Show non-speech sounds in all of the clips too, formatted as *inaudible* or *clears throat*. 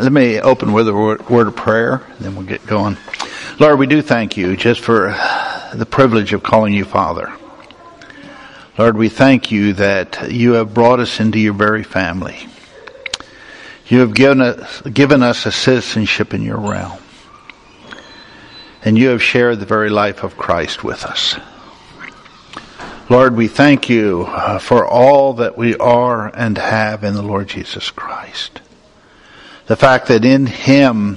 let me open with a word of prayer, and then we'll get going. Lord, we do thank you just for the privilege of calling you Father. Lord, we thank you that you have brought us into your very family. You have given us, given us a citizenship in your realm. And you have shared the very life of Christ with us. Lord, we thank you uh, for all that we are and have in the Lord Jesus Christ. The fact that in Him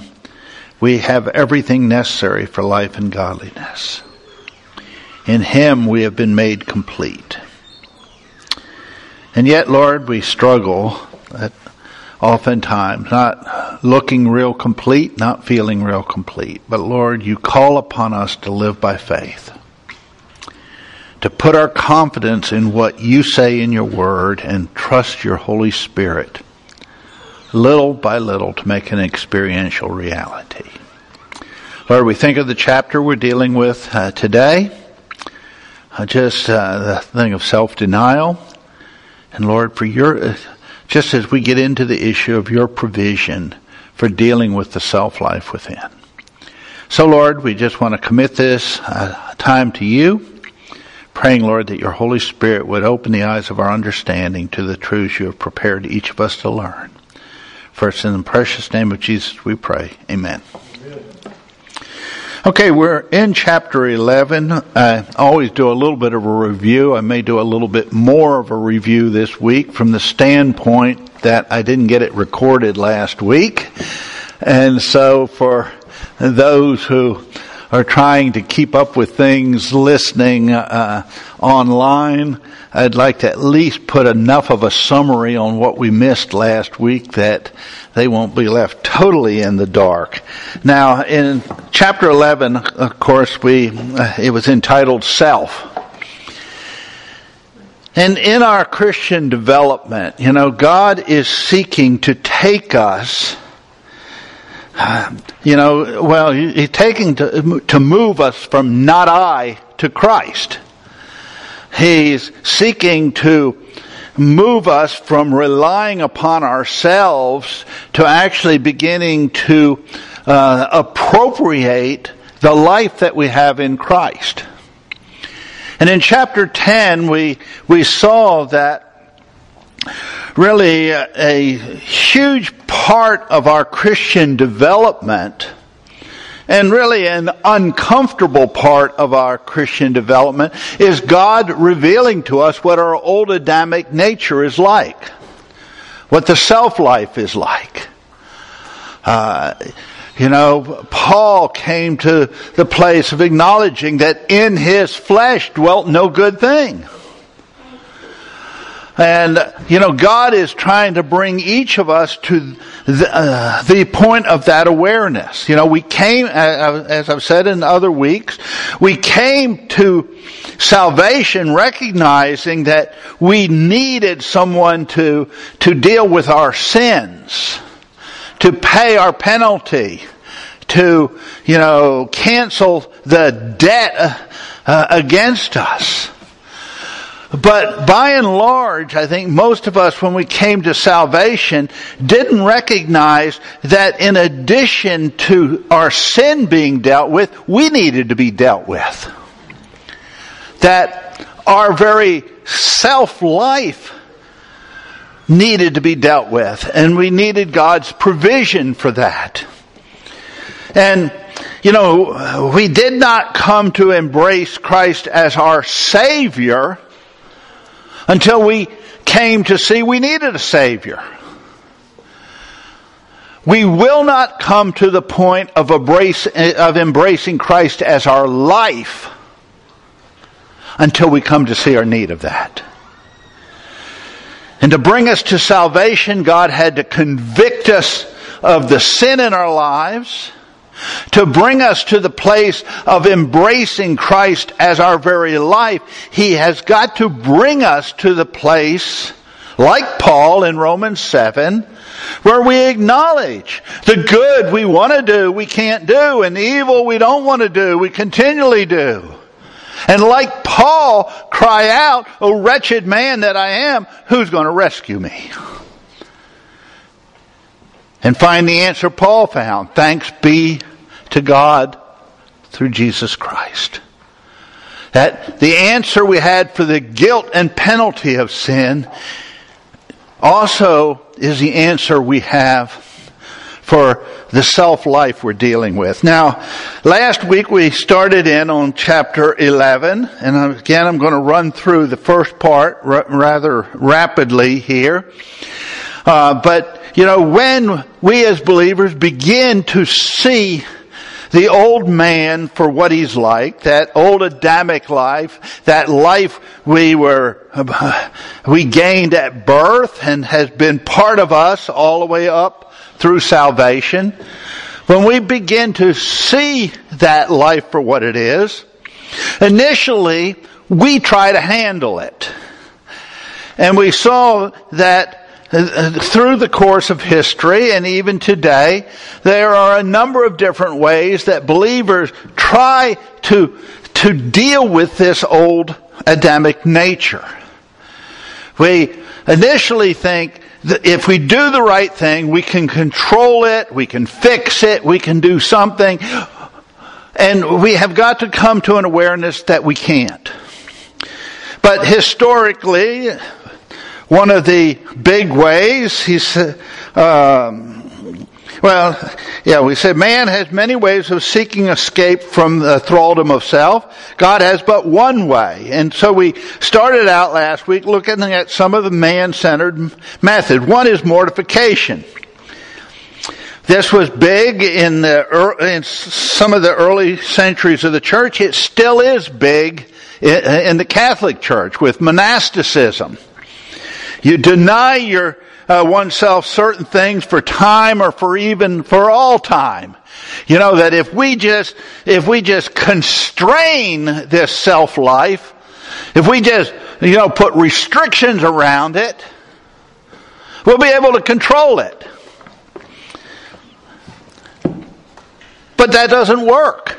we have everything necessary for life and godliness. In Him we have been made complete. And yet, Lord, we struggle at oftentimes, not looking real complete, not feeling real complete. But Lord, you call upon us to live by faith. To put our confidence in what you say in your word and trust your Holy Spirit little by little to make an experiential reality. Lord, we think of the chapter we're dealing with uh, today, uh, just uh, the thing of self-denial, and Lord, for your, just as we get into the issue of your provision for dealing with the self life within. So Lord, we just want to commit this uh, time to you, praying, Lord, that your Holy Spirit would open the eyes of our understanding to the truths you have prepared each of us to learn. First, in the precious name of Jesus, we pray. Amen. Okay, we're in chapter 11. I always do a little bit of a review. I may do a little bit more of a review this week from the standpoint that I didn't get it recorded last week. And so for those who are trying to keep up with things listening uh, online, I'd like to at least put enough of a summary on what we missed last week that they won't be left totally in the dark. Now, in chapter 11, of course, we, uh, it was entitled Self. And in our Christian development, you know, God is seeking to take us, uh, you know, well, He's taking to, to move us from not I to Christ. He's seeking to move us from relying upon ourselves to actually beginning to uh, appropriate the life that we have in Christ. And in chapter 10, we, we saw that really a, huge part of our Christian development and really an uncomfortable part of our Christian development is God revealing to us what our old Adamic nature is like. What the self-life is like. Uh, you know, Paul came to the place of acknowledging that in his flesh dwelt no good thing. And, you know, God is trying to bring each of us to the, uh, the point of that awareness. You know, we came, as I've said in other weeks, we came to salvation recognizing that we needed someone to, to deal with our sins, to pay our penalty, to, you know, cancel the debt uh, against us. But by and large, I think most of us, when we came to salvation, didn't recognize that in addition to our sin being dealt with, we needed to be dealt with. That our very self-life needed to be dealt with, and we needed God's provision for that. And you know, we did not come to embrace Christ as our Savior until we came to see we needed a Savior. We will not come to the point of, embrace, of embracing Christ as our life until we come to see our need of that. And to bring us to salvation, God had to convict us of the sin in our lives to bring us to the place of embracing Christ as our very life, He has got to bring us to the place, like Paul in Romans 7, where we acknowledge the good we want to do, we can't do, and the evil we don't want to do, we continually do. And like Paul, cry out, O wretched man that I am, who's going to rescue me? And find the answer Paul found. Thanks be to God through Jesus Christ. That the answer we had for the guilt and penalty of sin also is the answer we have for the self life we're dealing with. Now, last week we started in on chapter 11, and again I'm going to run through the first part rather rapidly here. Uh, but, you know, when we as believers begin to see the old man for what he's like, that old Adamic life, that life we were, *laughs* we gained at birth and has been part of us all the way up through salvation. When we begin to see that life for what it is, initially we try to handle it. And we saw that through the course of history and even today, there are a number of different ways that believers try to, to deal with this old Adamic nature. We initially think that if we do the right thing, we can control it, we can fix it, we can do something, and we have got to come to an awareness that we can't. But historically, one of the big ways, he said, um, well, yeah, we said man has many ways of seeking escape from the thraldom of self. God has but one way. And so we started out last week looking at some of the man-centered method. One is mortification. This was big in the in some of the early centuries of the church. It still is big in the Catholic Church with monasticism. You deny your uh, oneself certain things for time or for even for all time. You know that if we just if we just constrain this self life, if we just you know put restrictions around it, we'll be able to control it. But that doesn't work.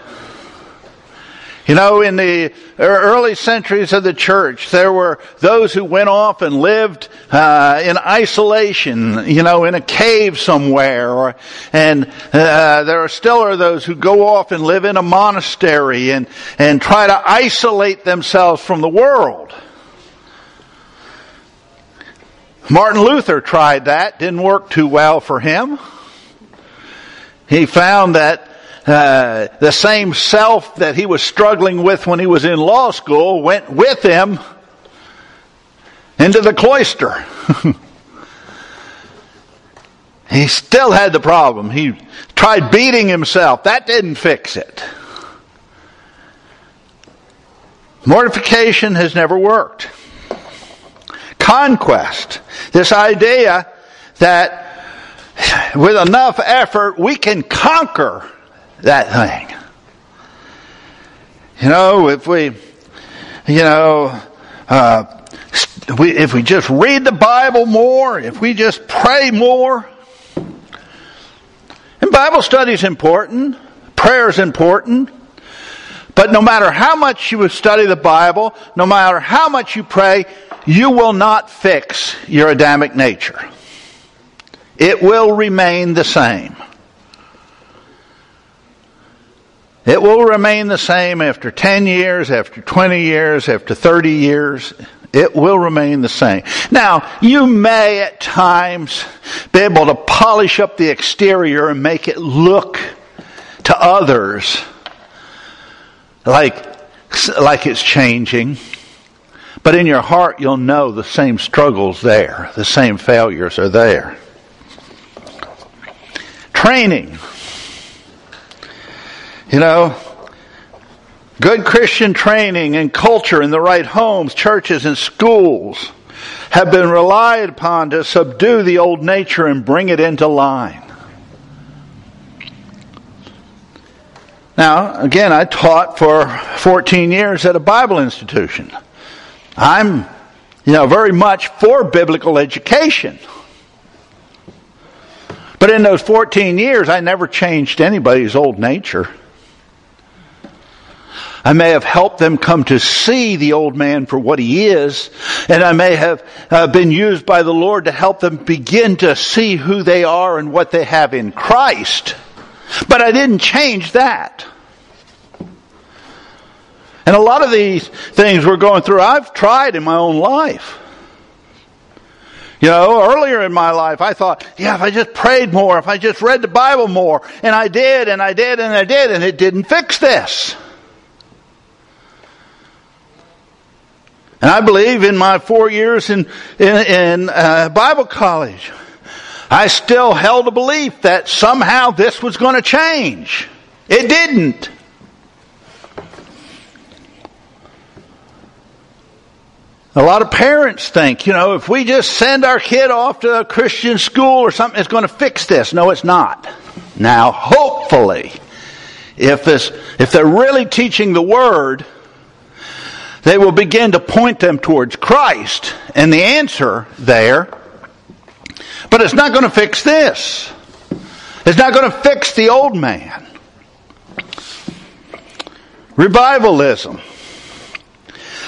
You know, in the early centuries of the church, there were those who went off and lived uh, in isolation, you know, in a cave somewhere, or, and uh, there are still are those who go off and live in a monastery and and try to isolate themselves from the world. Martin Luther tried that; didn't work too well for him. He found that uh, the same self that he was struggling with when he was in law school went with him into the cloister. *laughs* he still had the problem. He tried beating himself. That didn't fix it. Mortification has never worked. Conquest. This idea that with enough effort we can conquer that thing. You know, if we, you know, uh, we, if we just read the Bible more, if we just pray more, and Bible study is important, prayer is important, but no matter how much you study the Bible, no matter how much you pray, you will not fix your Adamic nature. It will remain the same. It will remain the same after 10 years, after 20 years, after 30 years. It will remain the same. Now, you may at times be able to polish up the exterior and make it look to others like, like it's changing. But in your heart, you'll know the same struggles there. The same failures are there. Training. You know, good Christian training and culture in the right homes, churches, and schools have been relied upon to subdue the old nature and bring it into line. Now, again, I taught for 14 years at a Bible institution. I'm, you know, very much for biblical education. But in those 14 years, I never changed anybody's old nature. I may have helped them come to see the old man for what he is, and I may have uh, been used by the Lord to help them begin to see who they are and what they have in Christ. But I didn't change that. And a lot of these things we're going through, I've tried in my own life. You know, earlier in my life, I thought, yeah, if I just prayed more, if I just read the Bible more, and I did, and I did, and I did, and it didn't fix this. And I believe in my four years in, in, in uh, Bible college, I still held a belief that somehow this was going to change. It didn't. A lot of parents think, you know, if we just send our kid off to a Christian school or something, it's going to fix this. No, it's not. Now, hopefully, if this, if they're really teaching the Word, they will begin to point them towards Christ and the answer there. But it's not going to fix this. It's not going to fix the old man. Revivalism.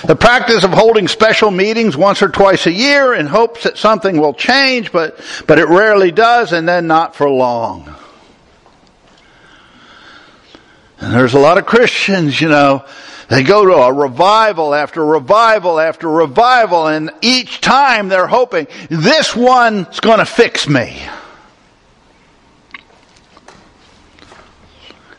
The practice of holding special meetings once or twice a year in hopes that something will change, but, but it rarely does, and then not for long. And there's a lot of Christians, you know, they go to a revival after revival after revival, and each time they're hoping, this one's going to fix me.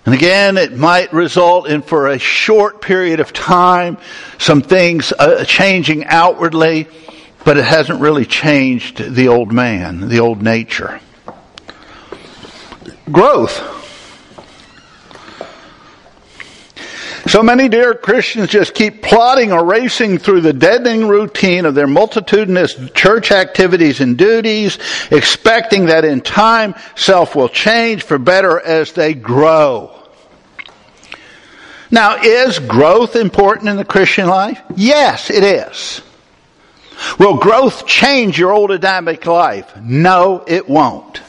And again, it might result in, for a short period of time, some things uh, changing outwardly, but it hasn't really changed the old man, the old nature. Growth. So many dear Christians just keep plodding or racing through the deadening routine of their multitudinous church activities and duties, expecting that in time self will change for better as they grow. Now, is growth important in the Christian life? Yes, it is. Will growth change your old Adamic life? No, it won't.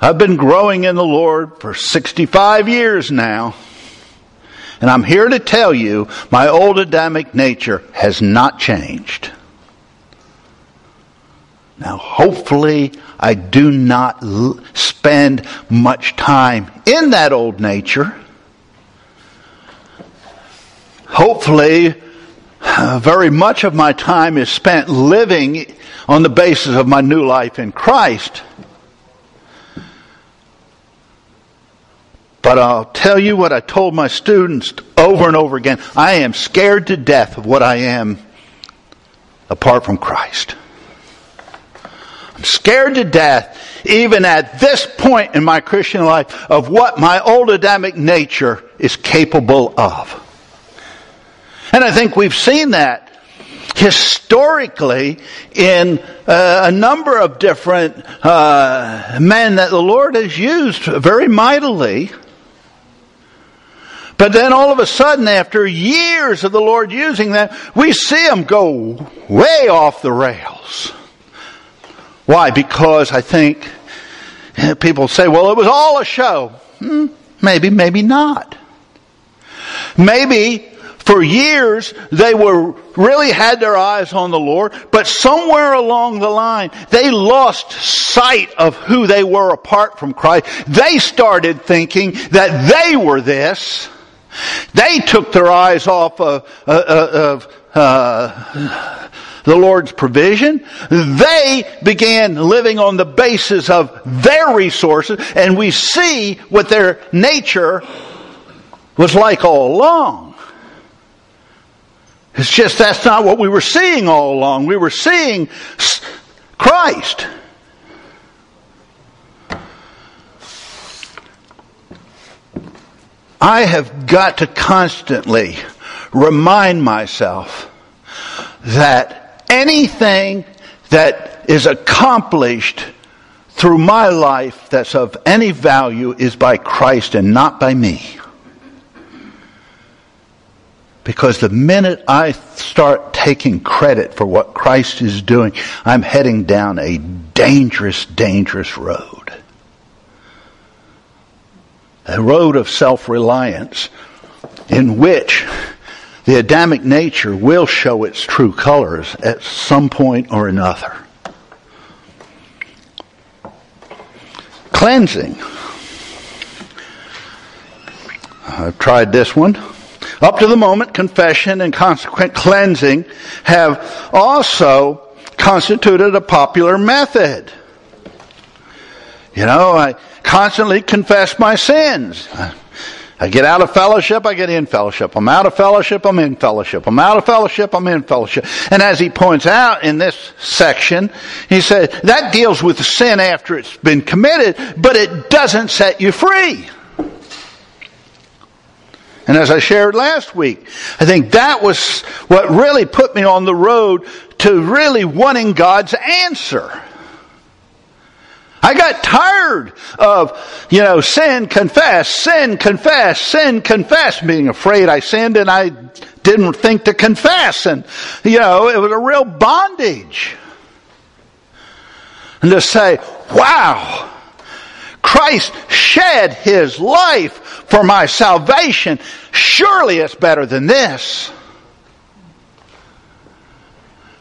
I've been growing in the Lord for 65 years now. And I'm here to tell you my old Adamic nature has not changed. Now, hopefully, I do not l- spend much time in that old nature. Hopefully, uh, very much of my time is spent living on the basis of my new life in Christ. But I'll tell you what I told my students over and over again. I am scared to death of what I am apart from Christ. I'm scared to death, even at this point in my Christian life, of what my old Adamic nature is capable of. And I think we've seen that historically in uh, a number of different uh, men that the Lord has used very mightily. But then all of a sudden, after years of the Lord using them, we see them go way off the rails. Why? Because I think people say, well, it was all a show. Hmm, maybe, maybe not. Maybe for years they were really had their eyes on the Lord, but somewhere along the line they lost sight of who they were apart from Christ. They started thinking that they were this. They took their eyes off of, uh, uh of uh, the Lord's provision. They began living on the basis of their resources, and we see what their nature was like all along. It's just that's not what we were seeing all along. We were seeing Christ. I have got to constantly remind myself that anything that is accomplished through my life that's of any value is by Christ and not by me. Because the minute I start taking credit for what Christ is doing, I'm heading down a dangerous, dangerous road. A road of self-reliance in which the Adamic nature will show its true colors at some point or another. Cleansing. I've tried this one. Up to the moment, confession and consequent cleansing have also constituted a popular method. You know, I constantly confess my sins. I get out of fellowship, I get in fellowship. I'm out of fellowship, I'm in fellowship. I'm out of fellowship, I'm in fellowship. And as he points out in this section, he said that deals with sin after it's been committed, but it doesn't set you free. And as I shared last week, I think that was what really put me on the road to really wanting God's answer. I got tired of, you know, sin, confess, sin, confess, sin, confess, being afraid I sinned and I didn't think to confess. And, you know, it was a real bondage. And to say, wow, Christ shed his life for my salvation. Surely it's better than this.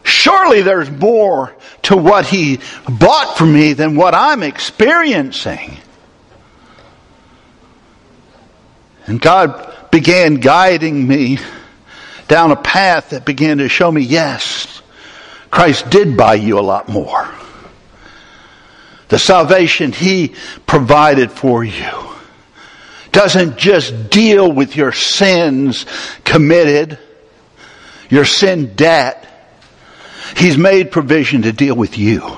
Surely there's more to what he bought for me than what I'm experiencing. And God began guiding me down a path that began to show me, yes, Christ did buy you a lot more. The salvation He provided for you doesn't just deal with your sins committed, your sin debt. He's made provision to deal with you,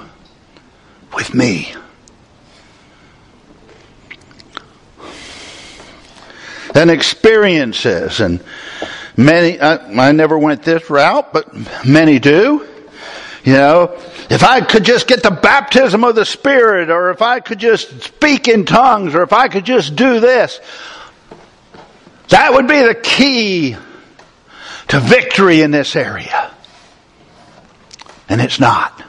with me. And experiences, and many, I, I never went this route, but many do. You know, if I could just get the baptism of the Spirit, or if I could just speak in tongues, or if I could just do this, that would be the key to victory in this area. And it's not.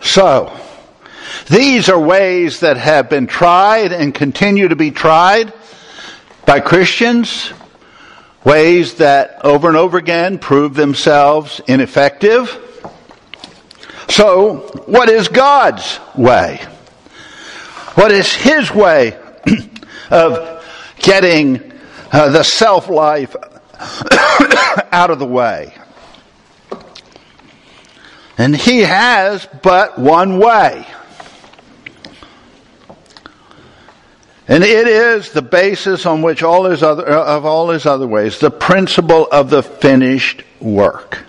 So, these are ways that have been tried and continue to be tried by Christians ways that over and over again prove themselves ineffective. So, what is God's way? What is His way *clears throat* of getting uh, the self life *coughs* out of the way? And He has but one way. And it is the basis on which all his other, uh, of all his other ways, the principle of the finished work.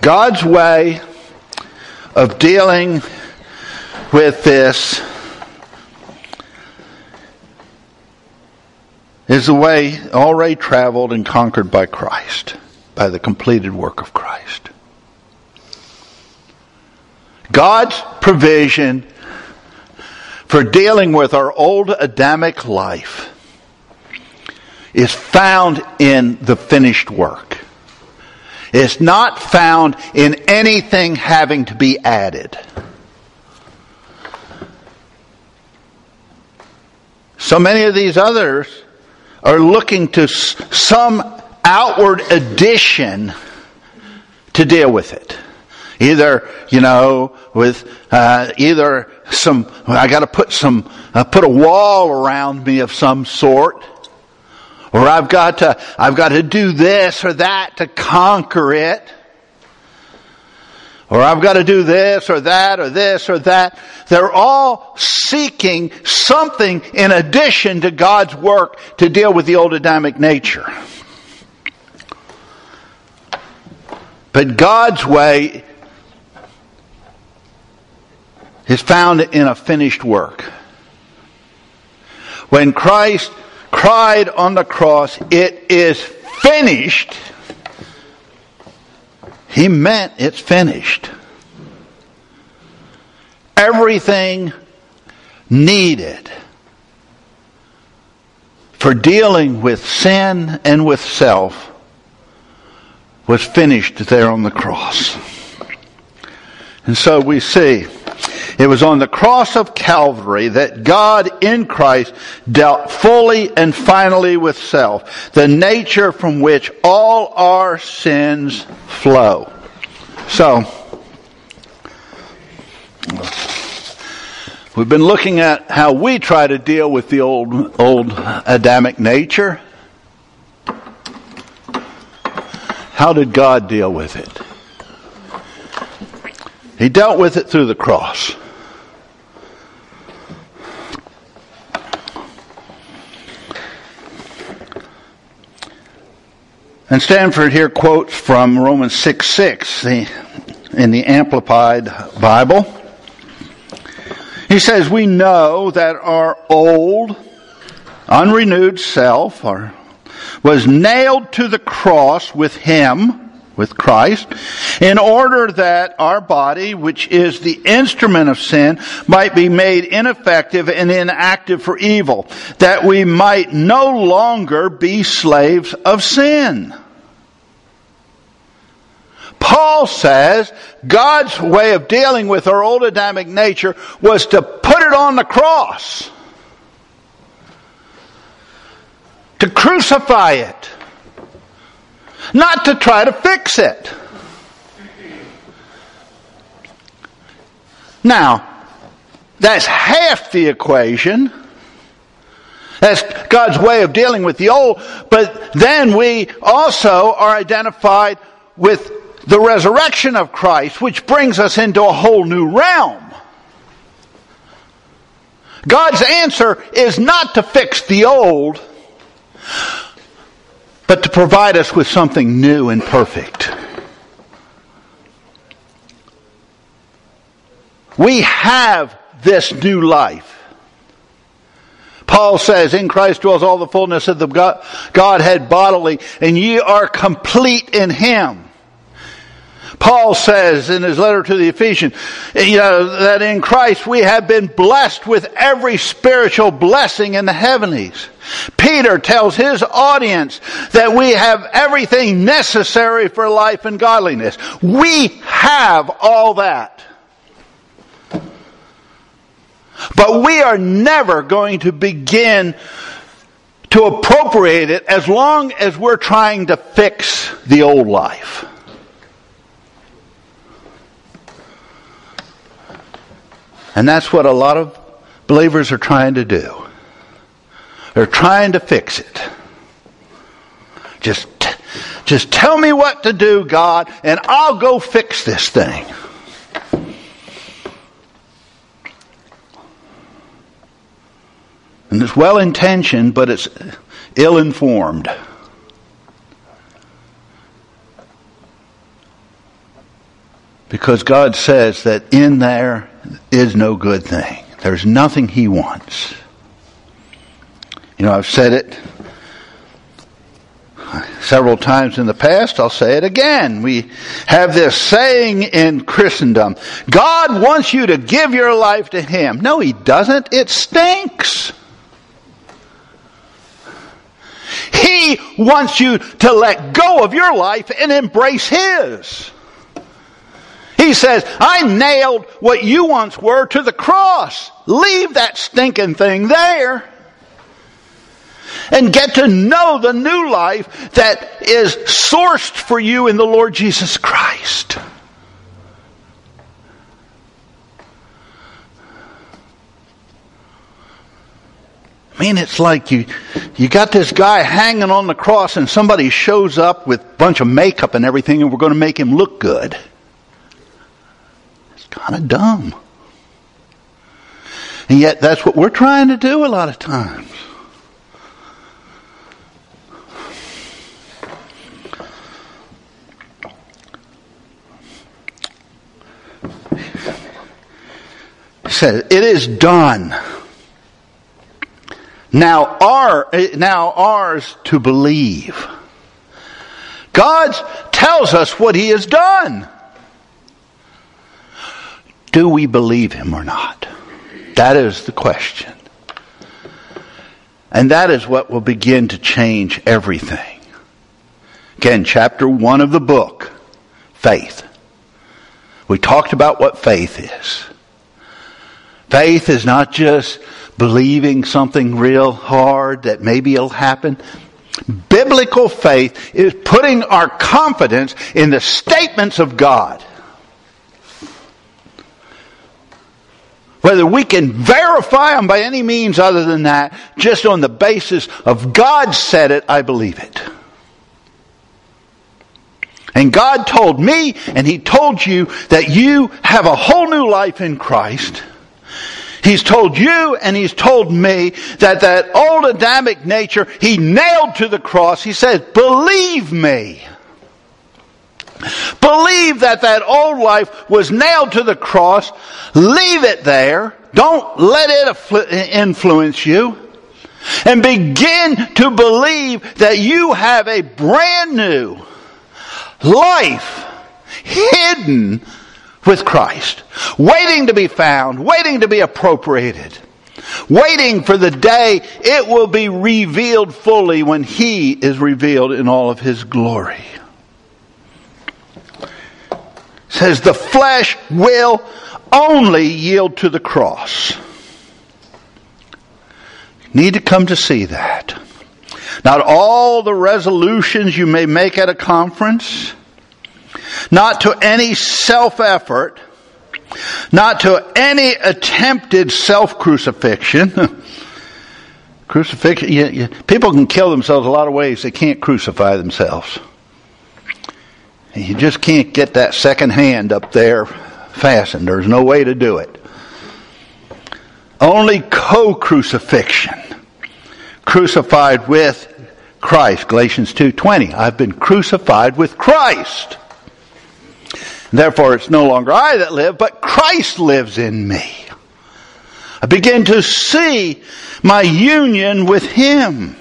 God's way of dealing with this is the way already traveled and conquered by Christ, by the completed work of Christ. God's provision for dealing with our old Adamic life is found in the finished work. It's not found in anything having to be added. So many of these others are looking to some outward addition to deal with it. Either, you know, with uh, either some, I got to put some, uh, put a wall around me of some sort, or I've got to, I've got to do this or that to conquer it. Or I've got to do this or that or this or that. They're all seeking something in addition to God's work to deal with the old Adamic nature. But God's way is found in a finished work. When Christ cried on the cross, it is finished, he meant it's finished. Everything needed for dealing with sin and with self was finished there on the cross. And so we see It was on the cross of Calvary that God in Christ dealt fully and finally with self, the nature from which all our sins flow. So, we've been looking at how we try to deal with the old, old Adamic nature. How did God deal with it? He dealt with it through the cross. And Stanford here quotes from Romans 6 6 the, in the Amplified Bible. He says, We know that our old, unrenewed self our, was nailed to the cross with Him, with Christ, in order that our body, which is the instrument of sin, might be made ineffective and inactive for evil, that we might no longer be slaves of sin. Paul says God's way of dealing with our old Adamic nature was to put it on the cross. To crucify it. Not to try to fix it. Now, that's half the equation. That's God's way of dealing with the old. But then we also are identified with the resurrection of Christ, which brings us into a whole new realm. God's answer is not to fix the old, but to provide us with something new and perfect. We have this new life. Paul says, in Christ dwells all the fullness of the Godhead bodily, and ye are complete in Him. Paul says in his letter to the Ephesians, you know, that in Christ we have been blessed with every spiritual blessing in the heavenlies. Peter tells his audience that we have everything necessary for life and godliness. We have all that. But we are never going to begin to appropriate it as long as we're trying to fix the old life. And that's what a lot of believers are trying to do. They're trying to fix it. Just, just tell me what to do, God, and I'll go fix this thing. And it's well intentioned, but it's ill informed. Because God says that in there is no good thing. There's nothing He wants. You know, I've said it several times in the past. I'll say it again. We have this saying in Christendom God wants you to give your life to Him. No, He doesn't. It stinks. He wants you to let go of your life and embrace His. He says, I nailed what you once were to the cross. Leave that stinking thing there. And get to know the new life that is sourced for you in the Lord Jesus Christ. I mean, it's like you, you got this guy hanging on the cross and somebody shows up with a bunch of makeup and everything and we're going to make him look good kind of dumb. And yet that's what we're trying to do a lot of times. He says, it is done. Now our, eh, now ours to believe. God tells us what He has done do we believe him or not? That is the question. And that is what will begin to change everything. Again, chapter one of the book, faith. We talked about what faith is. Faith is not just believing something real hard that maybe it'll happen. Biblical faith is putting our confidence in the statements of God. Whether we can verify them by any means other than that, just on the basis of God said it, I believe it. And God told me, and He told you, that you have a whole new life in Christ. He's told you and he's told me that that old Adamic nature he nailed to the cross. He says, believe me. Believe that that old life was nailed to the cross. Leave it there. Don't let it influence you. And begin to believe that you have a brand new life hidden with Christ, waiting to be found, waiting to be appropriated, waiting for the day it will be revealed fully when He is revealed in all of His glory. Says the flesh will only yield to the cross. Need to come to see that. Not all the resolutions you may make at a conference, not to any self effort, not to any attempted self crucifixion. *laughs* crucifixion, you, you, people can kill themselves a lot of ways. They can't crucify themselves. You just can't get that second hand up there fastened. There's no way to do it. Only co crucifixion. Crucified with Christ. Galatians 2:20. I've been crucified with Christ. Therefore, it's no longer I that live, but Christ lives in me. I begin to see my union with Him.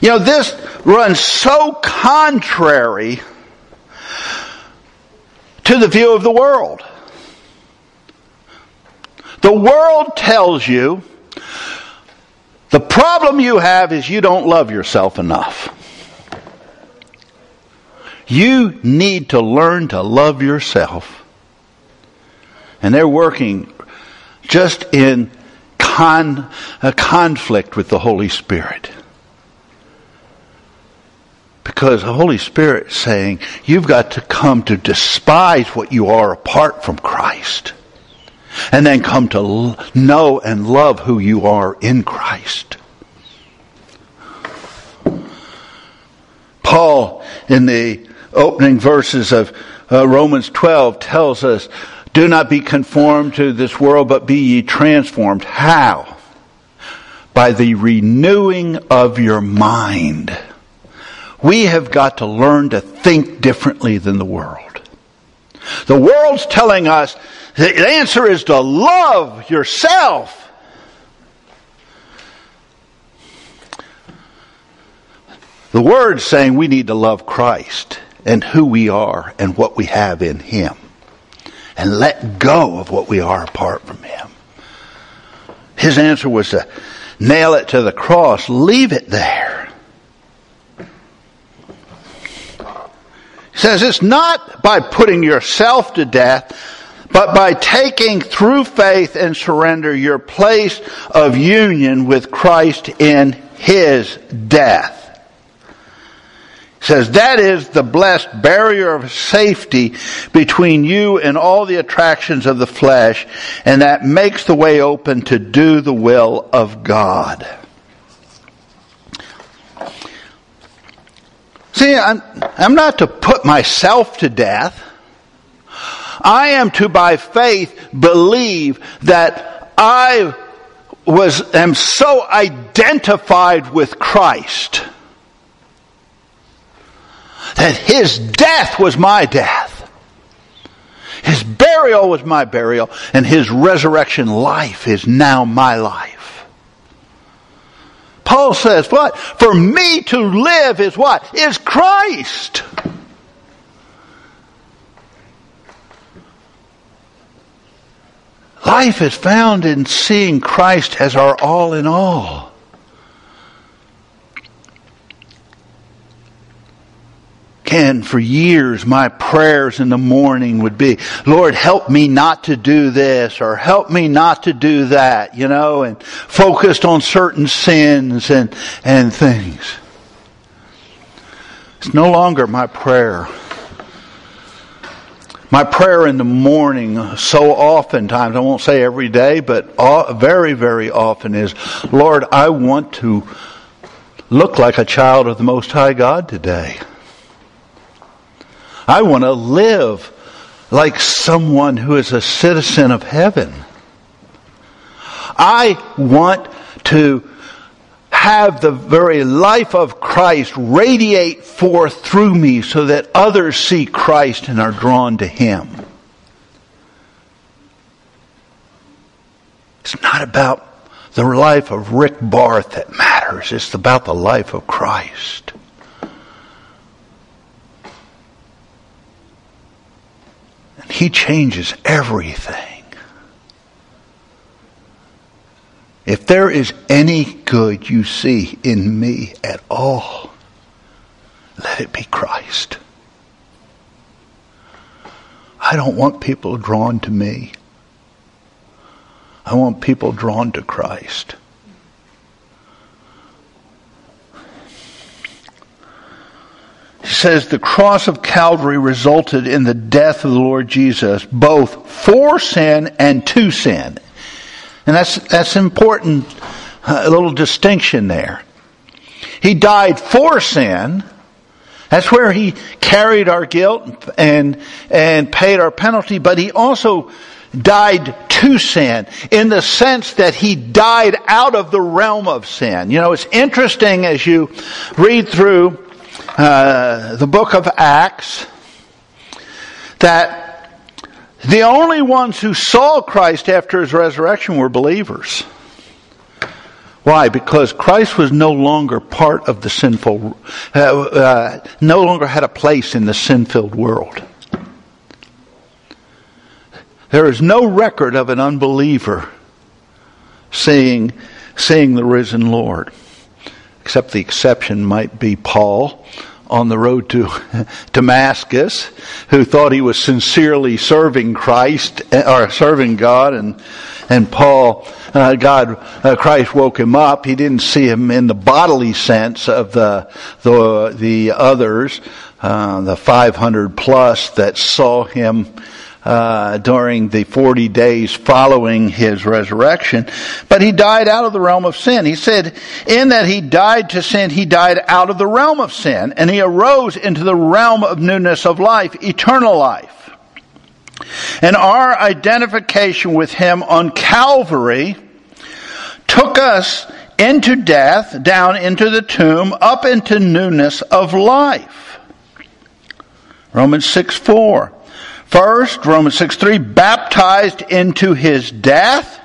You know, this runs so contrary to the view of the world. The world tells you the problem you have is you don't love yourself enough. You need to learn to love yourself. And they're working just in con, a conflict with the Holy Spirit. Because the Holy Spirit is saying, you've got to come to despise what you are apart from Christ. And then come to know and love who you are in Christ. Paul, in the opening verses of uh, Romans 12 tells us, do not be conformed to this world, but be ye transformed. How? By the renewing of your mind. We have got to learn to think differently than the world. The world's telling us the answer is to love yourself. The word's saying we need to love Christ and who we are and what we have in Him. And let go of what we are apart from Him. His answer was to nail it to the cross, leave it there. He says it's not by putting yourself to death, but by taking through faith and surrender your place of union with Christ in His death He says that is the blessed barrier of safety between you and all the attractions of the flesh, and that makes the way open to do the will of God. See, I'm, I'm not to put myself to death. I am to, by faith, believe that I was, am so identified with Christ that his death was my death. His burial was my burial, and his resurrection life is now my life. Paul says, what? For me to live is what? Is Christ. Life is found in seeing Christ as our all in all. And for years my prayers in the morning would be, Lord, help me not to do this or help me not to do that, you know, and focused on certain sins and, and things. It's no longer my prayer. My prayer in the morning, so oftentimes, I won't say every day, but very, very often is, Lord, I want to look like a child of the Most High God today. I want to live like someone who is a citizen of heaven. I want to have the very life of Christ radiate forth through me so that others see Christ and are drawn to Him. It's not about the life of Rick Barth that matters. It's about the life of Christ. He changes everything. If there is any good you see in me at all, let it be Christ. I don't want people drawn to me. I want people drawn to Christ. Says the cross of Calvary resulted in the death of the Lord Jesus, both for sin and to sin. And that's, that's important, uh, a little distinction there. He died for sin. That's where he carried our guilt and, and paid our penalty, but he also died to sin in the sense that he died out of the realm of sin. You know, it's interesting as you read through uh, the book of Acts that the only ones who saw Christ after his resurrection were believers. Why? Because Christ was no longer part of the sinful, uh, uh, no longer had a place in the sin filled world. There is no record of an unbeliever seeing, seeing the risen Lord, except the exception might be Paul on the road to *laughs* Damascus, who thought he was sincerely serving Christ or serving God, and and Paul, uh, God, uh, Christ woke him up. He didn't see him in the bodily sense of the the the others, uh, the 500 plus that saw him uh, during the 40 days following his resurrection. But he died out of the realm of sin. He said, in that he died to sin, he died out of the realm of sin, and he arose into the realm of newness of life, eternal life. And our identification with him on Calvary took us into death, down into the tomb, up into newness of life. Romans 6 4. First, Romans 6 3, baptized into his death.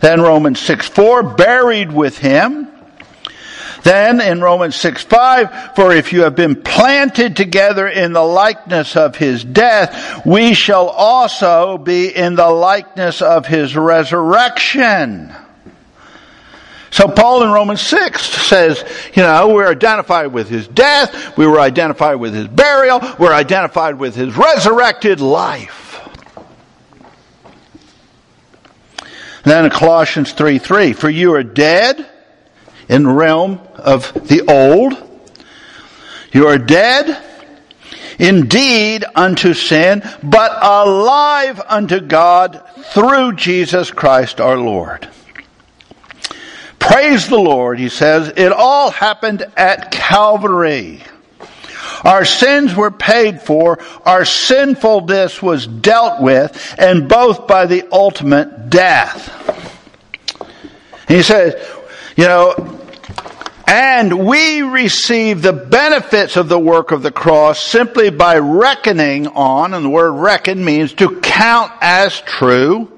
Then Romans 6 4, buried with him. Then in Romans 6 5, for if you have been planted together in the likeness of his death, we shall also be in the likeness of his resurrection. So Paul in Romans 6 says, you know, we're identified with his death, we were identified with his burial, we're identified with his resurrected life. then in Colossians 3 3, for you are dead in the realm of the old. You are dead indeed unto sin, but alive unto God through Jesus Christ our Lord. Praise the Lord, he says. It all happened at Calvary. Our sins were paid for, our sinfulness was dealt with, and both by the ultimate death. he says, you know, and we receive the benefits of the work of the cross simply by reckoning on, and the word reckon means to count as true,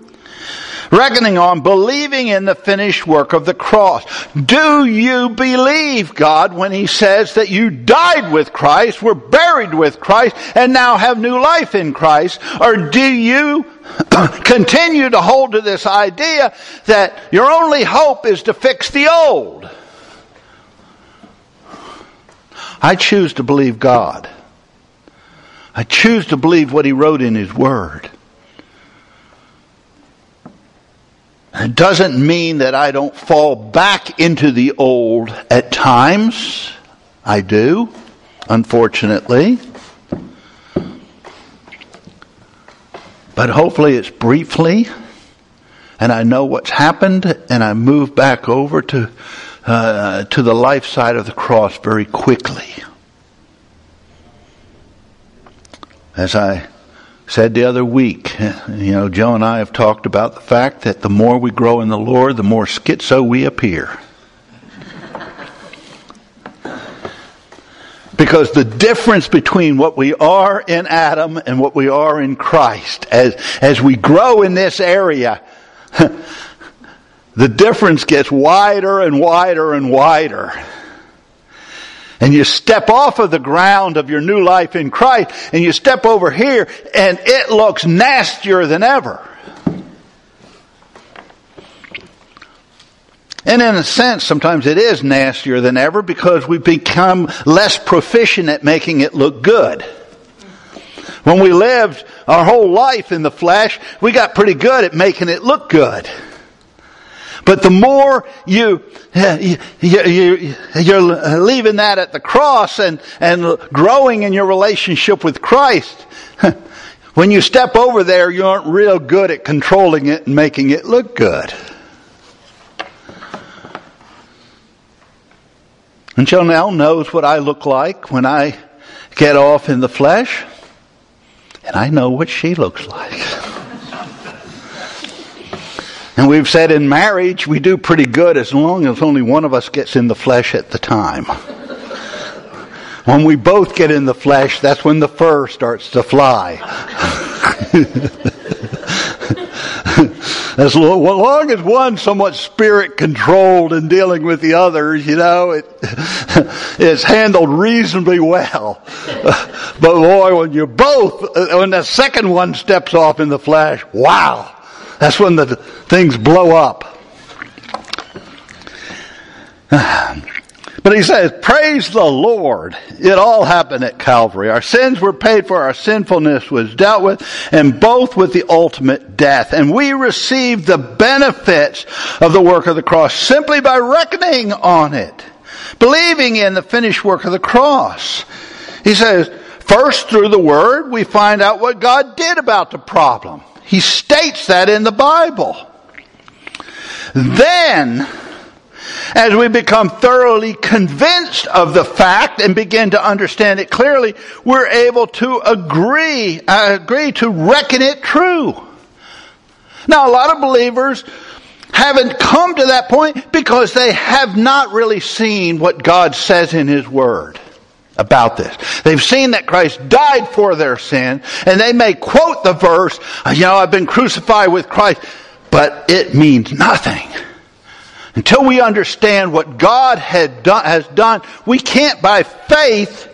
reckoning on believing in the finished work of the cross. Do you believe God when He says that you died with Christ, were buried with Christ, and now have new life in Christ? Or do you *clears throat* continue to hold to this idea that your only hope is to fix the old? I choose to believe God. I choose to believe what he wrote in his word. It doesn't mean that I don't fall back into the old at times. I do, unfortunately. But hopefully it's briefly, and I know what's happened, and I move back over to, uh, to the life side of the cross very quickly. As I said the other week, you know, Joe and I have talked about the fact that the more we grow in the Lord, the more schizo we appear. Because the difference between what we are in Adam and what we are in Christ, as, as we grow in this area, *laughs* the difference gets wider and wider and wider and you step off of the ground of your new life in Christ and you step over here and it looks nastier than ever. And in a sense, sometimes it is nastier than ever because we become less proficient at making it look good. When we lived our whole life in the flesh, we got pretty good at making it look good. But the more you, you, you, you're leaving that at the cross and, and growing in your relationship with Christ, *laughs* when you step over there, you aren't real good at controlling it and making it look good. And Janelle knows what I look like when I get off in the flesh, and I know what she looks like. And we've said in marriage, we do pretty good as long as only one of us gets in the flesh at the time. When we both get in the flesh, that's when the fur starts to fly. *laughs* as long as one's somewhat spirit controlled and dealing with the others, you know, it, *laughs* it's handled reasonably well. *laughs* but boy, when you both, when the second one steps off in the flesh, wow. That's when the things blow up. But he says, praise the Lord. It all happened at Calvary. Our sins were paid for, our sinfulness was dealt with, and both with the ultimate death. And we received the benefits of the work of the cross simply by reckoning on it. Believing in the finished work of the cross. He says, first through the Word, we find out what God did about the problem. He states that in the Bible. Then, as we become thoroughly convinced of the fact and begin to understand it clearly, we're able to agree, uh, agree to reckon it true. Now, a lot of believers haven't come to that point because they have not really seen what God says in His Word about this. They've seen that Christ died for their sin, and they may quote the verse, uh, you know, I've been crucified with Christ, but it means nothing. Until we understand what God had done, has done, we can't by faith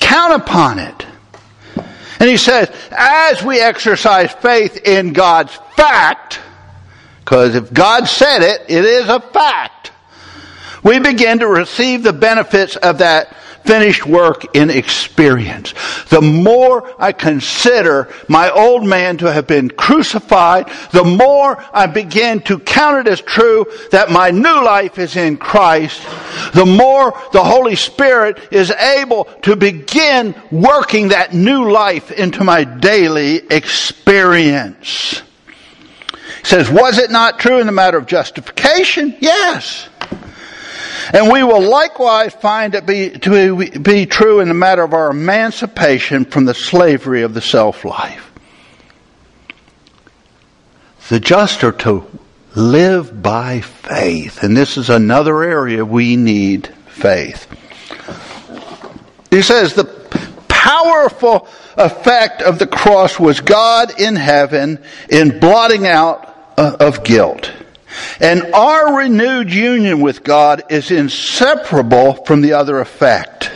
count upon it. And he says, as we exercise faith in God's fact, because if God said it, it is a fact, we begin to receive the benefits of that finished work in experience. The more I consider my old man to have been crucified, the more I begin to count it as true that my new life is in Christ, the more the Holy Spirit is able to begin working that new life into my daily experience. He says, was it not true in the matter of justification? Yes. And we will likewise find it be, to be true in the matter of our emancipation from the slavery of the self life. The just are to live by faith. And this is another area we need faith. He says the powerful effect of the cross was God in heaven in blotting out uh, of guilt. And our renewed union with God is inseparable from the other effect.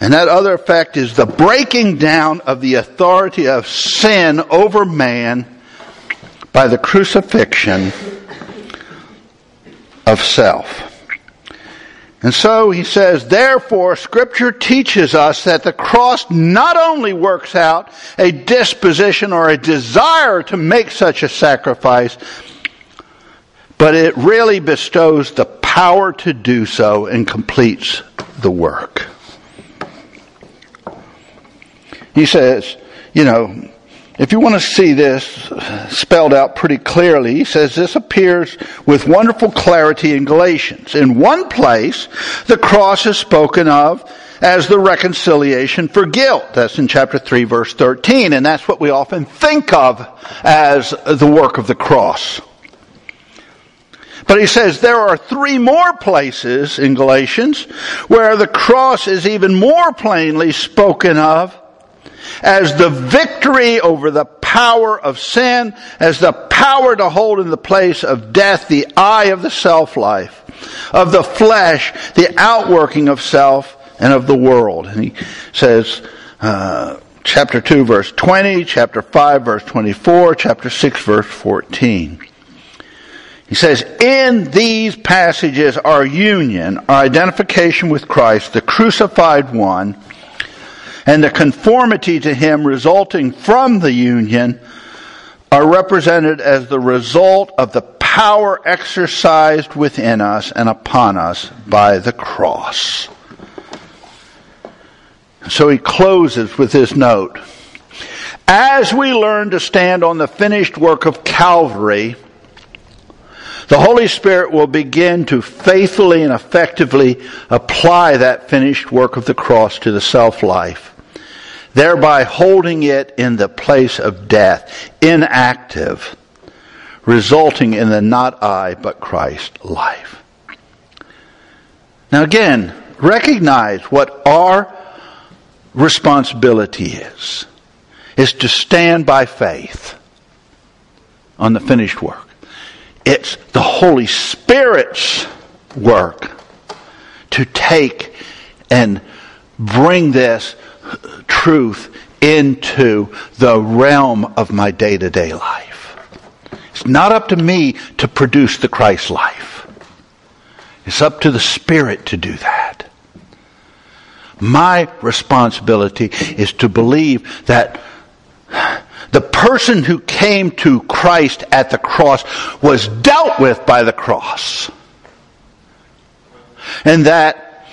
And that other effect is the breaking down of the authority of sin over man by the crucifixion of self. And so he says, therefore, scripture teaches us that the cross not only works out a disposition or a desire to make such a sacrifice, but it really bestows the power to do so and completes the work. He says, you know, if you want to see this spelled out pretty clearly, he says this appears with wonderful clarity in Galatians. In one place, the cross is spoken of as the reconciliation for guilt. That's in chapter 3 verse 13, and that's what we often think of as the work of the cross. But he says there are three more places in Galatians where the cross is even more plainly spoken of as the victory over the power of sin, as the power to hold in the place of death the I of the self life, of the flesh, the outworking of self, and of the world. And he says, uh, chapter 2 verse 20, chapter 5 verse 24, chapter 6 verse 14. He says, in these passages, our union, our identification with Christ, the crucified one, and the conformity to Him resulting from the union are represented as the result of the power exercised within us and upon us by the cross. So he closes with this note. As we learn to stand on the finished work of Calvary, the Holy Spirit will begin to faithfully and effectively apply that finished work of the cross to the self life, thereby holding it in the place of death, inactive, resulting in the not I but Christ life. Now again, recognize what our responsibility is, is to stand by faith on the finished work. It's the Holy Spirit's work to take and bring this truth into the realm of my day to day life. It's not up to me to produce the Christ life. It's up to the Spirit to do that. My responsibility is to believe that the person who came to Christ at the cross was dealt with by the cross. And that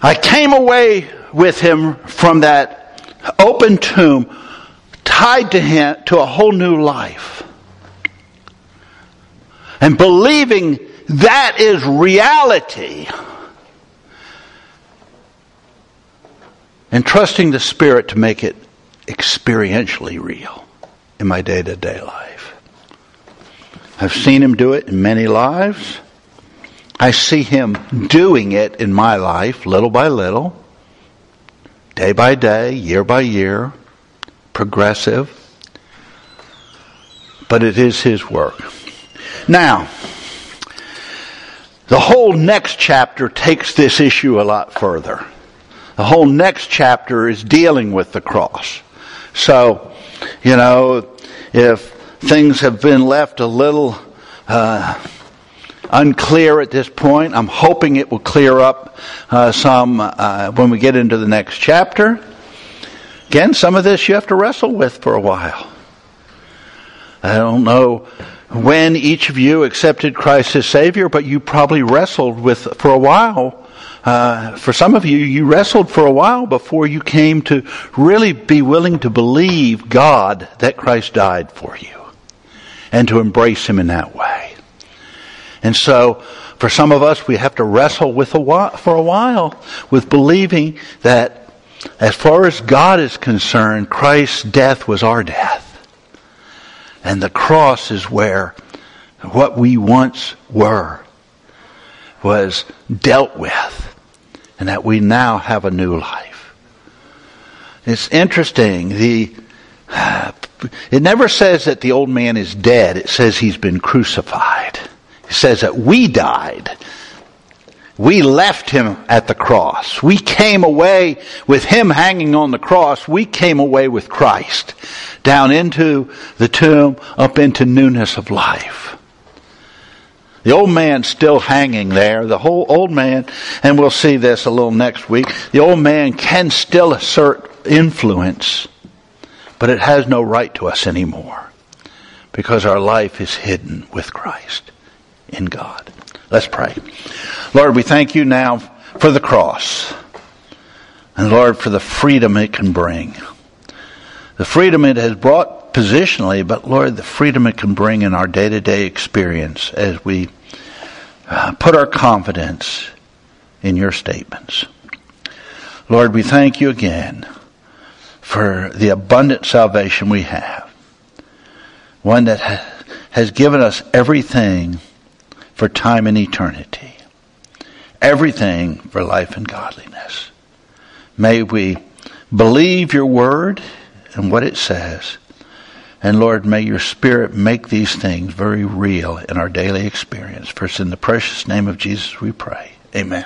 I came away with him from that open tomb tied to him to a whole new life. And believing that is reality. And trusting the Spirit to make it experientially real in my day to day life. I've seen him do it in many lives. I see him doing it in my life little by little, day by day, year by year, progressive. But it is his work. Now, the whole next chapter takes this issue a lot further. The whole next chapter is dealing with the cross. So, you know, if things have been left a little uh, unclear at this point, I'm hoping it will clear up uh, some uh, when we get into the next chapter. Again, some of this you have to wrestle with for a while. I don't know when each of you accepted Christ as Savior, but you probably wrestled with for a while uh, for some of you, you wrestled for a while before you came to really be willing to believe God that Christ died for you and to embrace Him in that way. And so, for some of us, we have to wrestle with a while, for a while with believing that as far as God is concerned, Christ's death was our death. And the cross is where what we once were was dealt with and that we now have a new life. It's interesting. The, *sighs* it never says that the old man is dead. It says he's been crucified. It says that we died. We left him at the cross. We came away with him hanging on the cross. We came away with Christ down into the tomb, up into newness of life. The old man's still hanging there. The whole old man, and we'll see this a little next week, the old man can still assert influence, but it has no right to us anymore because our life is hidden with Christ in God. Let's pray. Lord, we thank you now for the cross. And Lord, for the freedom it can bring. The freedom it has brought positionally, but Lord, the freedom it can bring in our day to day experience as we uh, put our confidence in your statements. Lord, we thank you again for the abundant salvation we have. One that has given us everything for time and eternity. Everything for life and godliness. May we believe your word and what it says. And Lord, may your Spirit make these things very real in our daily experience. First, in the precious name of Jesus we pray. Amen.